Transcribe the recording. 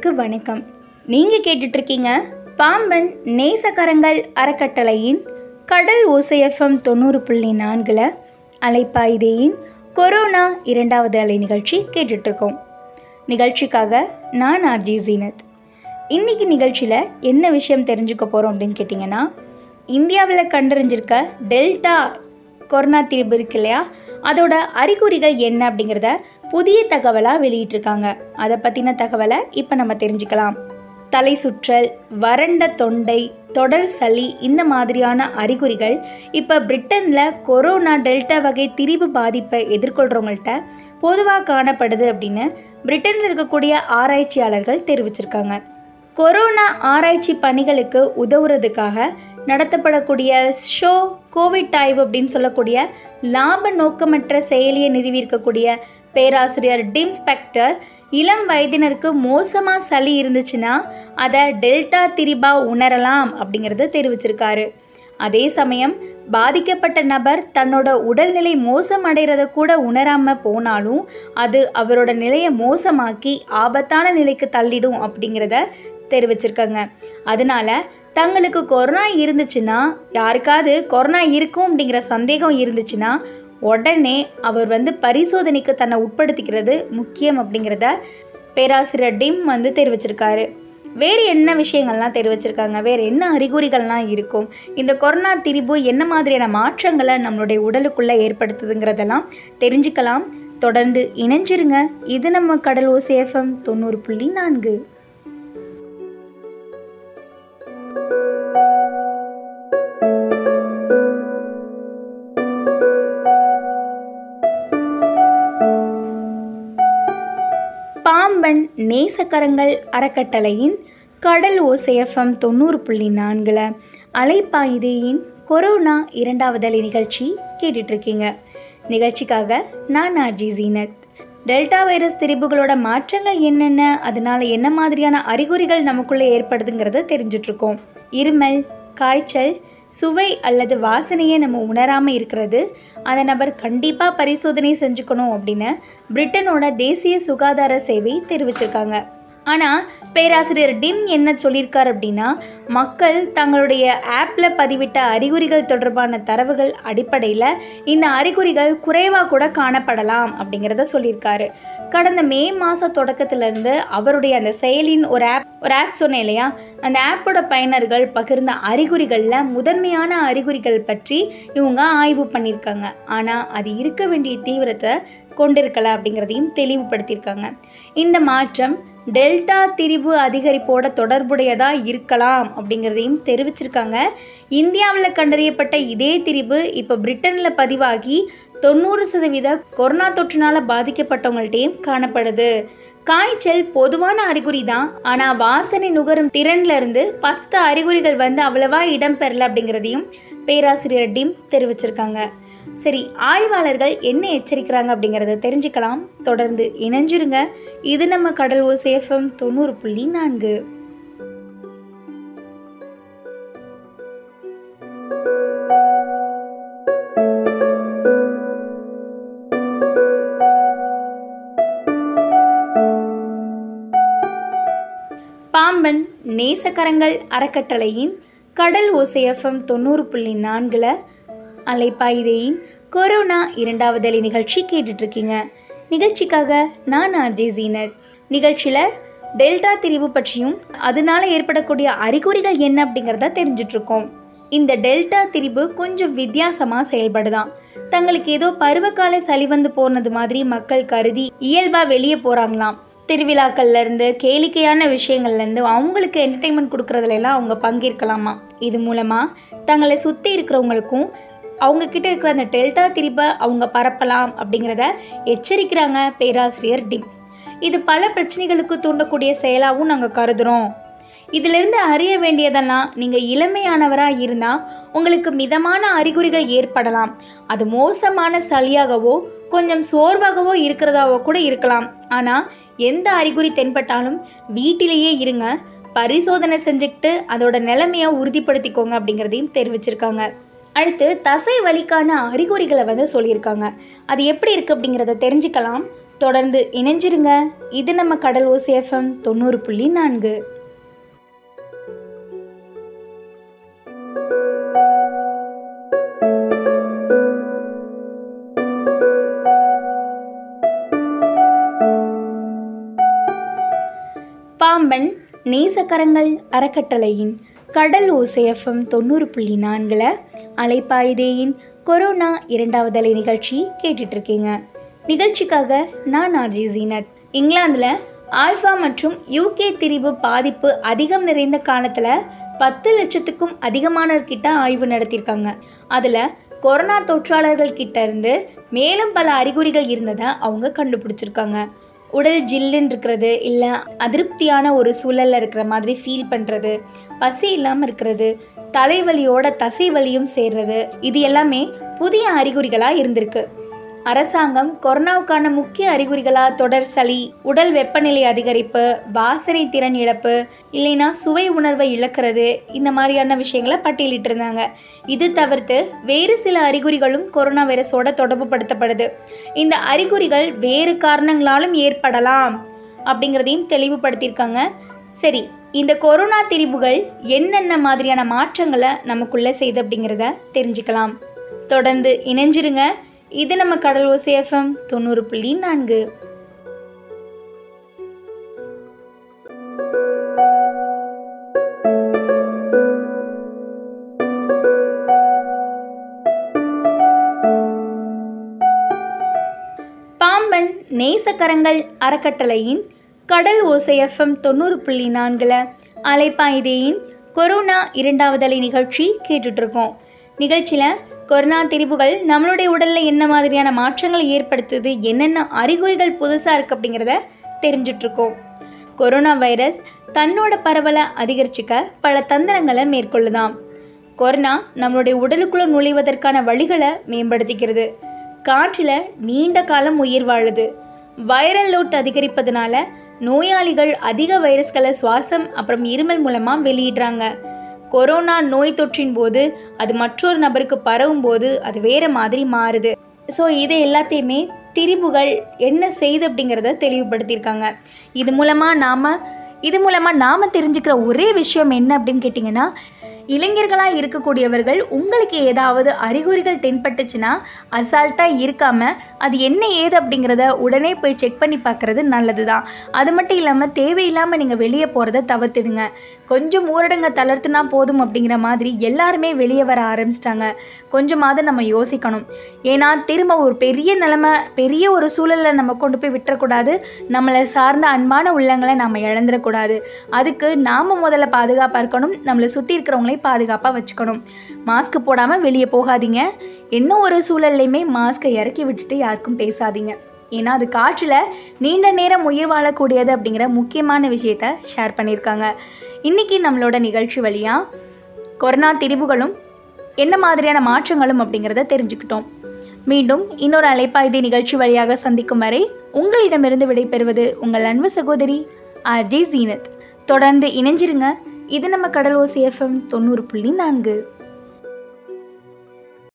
நேயர்களுக்கு வணக்கம். நீங்கள் கேட்டுட்ருக்கீங்க பாம்பன் நேசக்கரங்கள் அறக்கட்டளையின் கடல் ஓசைஎஃப்எம் தொண்ணூறு புள்ளி நான்கில் அலைப்பாய்தேயின் கொரோனா இரண்டாவது அலை நிகழ்ச்சி கேட்டுட்ருக்கோம். நிகழ்ச்சிக்காக நான் ஆர்ஜி ஜீனத். இன்றைக்கி நிகழ்ச்சியில் என்ன விஷயம் தெரிஞ்சுக்க போகிறோம் அப்படின்னு கேட்டிங்கன்னா இந்தியாவில் கண்டறிஞ்சிருக்க டெல்டா கொரோனா திரிபு இருக்கு இல்லையா? அதோட அறிகுறிகள் என்ன அப்படிங்கிறத புதிய தகவலாக வெளியிட்டிருக்காங்க. அதை பற்றின தகவலை இப்போ நம்ம தெரிஞ்சுக்கலாம். தலை சுற்றல் வறண்ட தொண்டை தொடர் சளி இந்த மாதிரியான அறிகுறிகள் இப்போ பிரிட்டனில் கொரோனா டெல்டா வகை திரிவு பாதிப்பை எதிர்கொள்கிறவங்கள்ட்ட பொதுவாக காணப்படுது அப்படின்னு பிரிட்டனில் இருக்கக்கூடிய ஆராய்ச்சியாளர்கள் தெரிவிச்சிருக்காங்க. கொரோனா ஆராய்ச்சி பணிகளுக்கு உதவுறதுக்காக நடத்தப்படக்கூடிய ஷோ கோவிட் ஆய்வு அப்படின்னு சொல்லக்கூடிய லாப நோக்கமற்ற செயலியை நிறுவியிருக்கக்கூடிய பேராசிரியர் டிம் ஸ்பெக்டர் இளம் வயதினருக்கு மோசமாக சளி இருந்துச்சுன்னா அதை டெல்டா திரிபா உணரலாம் அப்படிங்கிறத தெரிவிச்சிருக்காரு. அதே சமயம் பாதிக்கப்பட்ட நபர் தன்னோட உடல்நிலை மோசமடைகிறத கூட உணராமல் போனாலும் அது அவரோட நிலையை மோசமாக்கி ஆபத்தான நிலைக்கு தள்ளிடும் அப்படிங்கிறத தெரிவிச்சிருக்காங்க. அதனால தங்களுக்கு கொரோனா இருந்துச்சுன்னா யாருக்காவது கொரோனா இருக்கும் அப்படிங்கிற சந்தேகம் இருந்துச்சுன்னா உடனே அவர் வந்து பரிசோதனைக்கு தன்னை உட்படுத்திக்கிறது முக்கியம் அப்படிங்கிறத பேராசிரியர் டிம் வந்து தெரிவிச்சிருக்காரு. வேறு என்ன விஷயங்கள்லாம் தெரிவிச்சிருக்காங்க? வேறு என்ன அறிகுறிகள்லாம் இருக்கும்? இந்த கொரோனா திரிபு என்ன மாதிரியான மாற்றங்களை நம்மளுடைய உடலுக்குள்ளே ஏற்படுத்துதுங்கிறதெல்லாம் தெரிஞ்சுக்கலாம். தொடர்ந்து இணைஞ்சிருங்க. இது நம்ம கடல் ஓசேஃபம் தொண்ணூறு புள்ளி நான்கு. சக்கரங்கள் அறக்கட்டளையின் கடல் ஓசைஎஃப்எம் தொண்ணூறு புள்ளி நான்கில் அலைப்பாயுதேயின் கொரோனா இரண்டாவது அலை நிகழ்ச்சி கேட்டுட்ருக்கீங்க. நிகழ்ச்சிக்காக நான் ஆர்ஜி ஜீனத். டெல்டா வைரஸ் திரிபுகளோட மாற்றங்கள் என்னென்ன? அதனால் என்ன மாதிரியான அறிகுறிகள் நமக்குள்ளே ஏற்படுதுங்கிறத தெரிஞ்சிட்ருக்கோம். இருமல் காய்ச்சல் சுவை அல்லது வாசனையை நம்ம உணராமல் இருக்கிறது. அந்த நபர் கண்டிப்பாக பரிசோதனை செஞ்சுக்கணும் அப்படின்னு பிரிட்டனோட தேசிய சுகாதார சேவை தெரிவிச்சிருக்காங்க. ஆனால் பேராசிரியர் டிம் என்ன சொல்லியிருக்கார் அப்படின்னா மக்கள் தங்களுடைய ஆப்பில் பதிவிட்ட அறிகுறிகள் தொடர்பான தரவுகள் அடிப்படையில் இந்த அறிகுறிகள் குறைவாக கூட காணப்படலாம் அப்படிங்கிறத சொல்லியிருக்காரு. கடந்த மே மாத தொடக்கத்திலேருந்து அவருடைய அந்த செயலின் ஒரு ஆப் ஒரு ஆப் சொன்னேன் இல்லையா? அந்த ஆப்போட பயனர்கள் பகிர்ந்த அறிகுறிகளில் முதன்மையான அறிகுறிகள் பற்றி இவங்க ஆய்வு பண்ணியிருக்காங்க. ஆனால் அது இருக்க வேண்டிய தீவிரத்தை கொண்டிருக்கல அப்படிங்கிறதையும் தெளிவுபடுத்தியிருக்காங்க. இந்த மாற்றம் டெல்டா திரிபு அதிகரிப்போட தொடர்புடையதாக இருக்கலாம் அப்படிங்கிறதையும் தெரிவிச்சிருக்காங்க. இந்தியாவில் கண்டறியப்பட்ட இதே திரிபு இப்போ பிரிட்டனில் பதிவாகி தொண்ணூறு சதவீத கொரோனா தொற்றுனால் பாதிக்கப்பட்டவங்கள்ட்டையும் காணப்படுது. காய்ச்சல் பொதுவான அறிகுறி தான். ஆனால் வாசனை நுகரும் திறன்ல இருந்து பத்து அறிகுறிகள் வந்து அவ்வளவா இடம்பெறல அப்படிங்கிறதையும் பேராசிரியர் டீம் தெரிவிச்சிருக்காங்க. சரி ஆய்வாளர்கள் என்ன எச்சரிக்கிறாங்க அப்படிங்கிறத தெரிஞ்சுக்கலாம். தொடர்ந்து இணைஞ்சிருங்க. இது நம்ம கடல் ஓசேஃபம் தொண்ணூறு புள்ளி நான்கு. பாம்பன் நேசக்கரங்கள் அறக்கட்டளையின் கடல் ஓசைஎஃப்எம் தொண்ணூறு புள்ளி நான்கில் அலைப்பாயுதேயின் கொரோனா இரண்டாவது அலை நிகழ்ச்சி கேட்டுட்ருக்கீங்க. நிகழ்ச்சிக்காக நான் ஆர்ஜே ஜீனர் நிகழ்ச்சியில் டெல்டா திரிவு பற்றியும் அதனால ஏற்படக்கூடிய அறிகுறிகள் என்ன அப்படிங்கிறத தெரிஞ்சிட்ருக்கோம். இந்த டெல்டா திரிபு கொஞ்சம் வித்தியாசமாக செயல்படுதான். தங்களுக்கு ஏதோ பருவகால சளி வந்து போனது மாதிரி மக்கள் கருதி இயல்பாக வெளியே போகிறாங்களாம் திருவிழாக்கள்லேருந்து கேளிக்கையான விஷயங்கள்லேருந்து அவங்களுக்கு என்டர்டெயின்மெண்ட் கொடுக்குறதுலாம் அவங்க பங்கேற்கலாமா இது மூலமாக தங்களை சுற்றி இருக்கிறவங்களுக்கும் அவங்கக்கிட்ட இருக்கிற அந்த டெல்டா திரிப்பை அவங்க பரப்பலாம் அப்படிங்கிறத எச்சரிக்கிறாங்க பேராசிரியர் டிம். இது பல பிரச்சனைகளுக்கு தூண்டக்கூடிய செயலாகவும் நாங்கள் கருதுகிறோம் இதிலிருந்து அறிய வேண்டியதெல்லாம் நீங்கள் இளமையானவராக இருந்தால் உங்களுக்கு மிதமான அறிகுறிகள் ஏற்படலாம். அது மோசமான சளியாகவோ கொஞ்சம் சோர்வாகவோ இருக்கிறதாவோ கூட இருக்கலாம். ஆனால் எந்த அறிகுறி தென்பட்டாலும் வீட்டிலேயே இருங்க பரிசோதனை செஞ்சுக்கிட்டு அதோட நிலைமையை உறுதிப்படுத்திக்கோங்க அப்படிங்கிறதையும் தெரிவிச்சிருக்காங்க. அடுத்து தசை வலிக்கான அறிகுறிகளை வந்து சொல்லியிருக்காங்க. அது எப்படி இருக்குது அப்படிங்கிறத தெரிஞ்சுக்கலாம். தொடர்ந்து இணைஞ்சிருங்க. இது நம்ம கடல் ஓசி தொண்ணூறு புள்ளி நான்கு. பாம்பன் நேசக்கரங்கள் அறக்கட்டளையின் கடல் ஓசைஎஃப்எம் தொண்ணூறு புள்ளி நான்கில் அலைப்பாயுதேயின் கொரோனா இரண்டாவது அலை நிகழ்ச்சி கேட்டுட்ருக்கீங்க. நிகழ்ச்சிக்காக நான் ஆர்ஜி ஜீனத். இங்கிலாந்தில் ஆல்ஃபா மற்றும் யூகே திரிவு பாதிப்பு அதிகம் நிறைந்த காலத்தில் பத்து லட்சத்துக்கும் அதிகமானவர்கிட்ட ஆய்வு நடத்தியிருக்காங்க அதில் கொரோனா தொற்றாளர்கள் கிட்ட இருந்து மேலும் பல அறிகுறிகள் இருந்ததை அவங்க கண்டுபிடிச்சிருக்காங்க. உடல் ஜில்லுன்னு இருக்கிறது இல்லை அதிருப்தியான ஒரு சூழலில் இருக்கிற மாதிரி ஃபீல் பண்ணுறது பசி இல்லாமல் இருக்கிறது தலைவலியோட தசை வலியும் சேர்றது இது எல்லாமே புதிய அறிகுறிகளாக இருந்திருக்கு. அரசாங்கம் கொரோனாவுக்கான முக்கிய அறிகுறிகளாக தொடர் சளி உடல் வெப்பநிலை அதிகரிப்பு வாசனை திறன் இழப்பு இல்லைன்னா சுவை உணர்வை இழக்கிறது இந்த மாதிரியான விஷயங்களை பட்டியலிட்டு இருந்தாங்க இது தவிர்த்து வேறு சில அறிகுறிகளும் கொரோனா வைரஸோட தொடர்புபடுத்தப்படுது இந்த அறிகுறிகள் வேறு காரணங்களாலும் ஏற்படலாம் அப்படிங்கிறதையும் தெளிவுபடுத்தியிருக்காங்க. சரி இந்த கொரோனா திரிவுகள் என்னென்ன மாதிரியான மாற்றங்களை நமக்குள்ளே செய்து அப்படிங்கிறத தெரிஞ்சுக்கலாம். தொடர்ந்து இணைஞ்சிருங்க. இது நம்ம கடல் ஓசி எஃப்எம் தொண்ணூறு புள்ளி நான்கு. பாம்பன் நேசக்கரங்கள் அறக்கட்டளையின் கடல் ஓசை எஃப்எம் தொண்ணூறு புள்ளி நான்கில் அலைப்பாய்தேயின் கொரோனா இரண்டாவது அலை நிகழ்ச்சி கேட்டுட்ருக்கோம் நிகழ்ச்சியில் கொரோனா திரிபுகள் நம்மளுடைய உடலில் என்ன மாதிரியான மாற்றங்களை ஏற்படுத்துது என்னென்ன அறிகுறிகள் புதுசாக இருக்குது அப்படிங்கிறத தெரிஞ்சிட்ருக்கோம். கொரோனா வைரஸ் தன்னோட பரவலை அதிகரிச்சுக்க பல தந்திரங்களை மேற்கொள்ளுதாம். கொரோனா நம்மளுடைய உடலுக்குள்ளே நுழைவதற்கான வழிகளை மேம்படுத்திக்கிறது. காற்றில் நீண்ட காலம் உயிர் வாழுது. வைரல் லோட் அதிகரிப்பதனால நோயாளிகள் அதிக வைரஸ்களை சுவாசம் அப்புறம் இருமல் மூலமாக வெளியிடுறாங்க. கொரோனா நோய் தொற்றின் போது அது மற்றொரு நபருக்கு பரவும் போது அது வேற மாதிரி மாறுது. ஸோ இதை எல்லாத்தையுமே திரிபுகள் என்ன செய்யுது அப்படிங்கிறத தெளிவுபடுத்தியிருக்காங்க. இது மூலமாக நாம் இது மூலமாக நாம் தெரிஞ்சுக்கிற ஒரே விஷயம் என்ன அப்படின்னு கேட்டிங்கன்னா இளைஞர்களாக இருக்கக்கூடியவர்கள் உங்களுக்கு ஏதாவது அறிகுறிகள் தென்பட்டுச்சுன்னா அசால்ட்டாக இருக்காமல் அது என்ன ஏது அப்படிங்கிறத உடனே போய் செக் பண்ணி பார்க்குறது நல்லது தான் அது மட்டும் இல்லாமல் தேவையில்லாமல் நீங்கள் வெளியே போகிறத தவிர்த்துடுங்க. கொஞ்சம் ஊரடங்கை தளர்த்துனா போதும் அப்படிங்கிற மாதிரி எல்லாருமே வெளியே வர ஆரம்பிச்சிட்டாங்க. கொஞ்சமாவது நம்ம யோசிக்கணும். ஏன்னா திரும்ப ஒரு பெரிய நிலைமை பெரிய ஒரு சூழலில் நம்ம கொண்டு போய் விட்டுறக்கூடாது. நம்மளை சார்ந்த அன்பான உள்ளங்களை நம்ம இழந்துடக்கூடாது. அதுக்கு நாம் முதல்ல பாதுகாப்பாக இருக்கணும். நம்மளை சுற்றி இருக்கிறவங்களையும் பாதுகாப்பாக வச்சுக்கணும். மாஸ்க் போடாமல் வெளியே போகாதீங்க. என்ன ஒரு சூழல்லையுமே மாஸ்க்கை இறக்கி விட்டுட்டு யாருக்கும் பேசாதீங்க. ஏன்னா அது காற்றில் நீண்ட நேரம் உயிர் வாழக்கூடியது அப்படிங்கிற முக்கியமான விஷயத்த ஷேர் பண்ணியிருக்காங்க. இன்றைக்கி நம்மளோட நிகழ்ச்சி வழியாக கொரோனா திரிவுகளும் என்ன மாதிரியான மாற்றங்களும் அப்படிங்கிறத தெரிஞ்சுக்கிட்டோம். மீண்டும் இன்னொரு அலைப்பாய்தி நிகழ்ச்சி வழியாக சந்திக்கும் வரை உங்களிடமிருந்து விடைபெறுவது உங்கள் அன்பு சகோதரி அஜய் ஜீனத். தொடர்ந்து இணைஞ்சிருங்க. இது நம்ம கடல் ஓசி எஃப்எம் தொண்ணூறு புள்ளி நான்கு.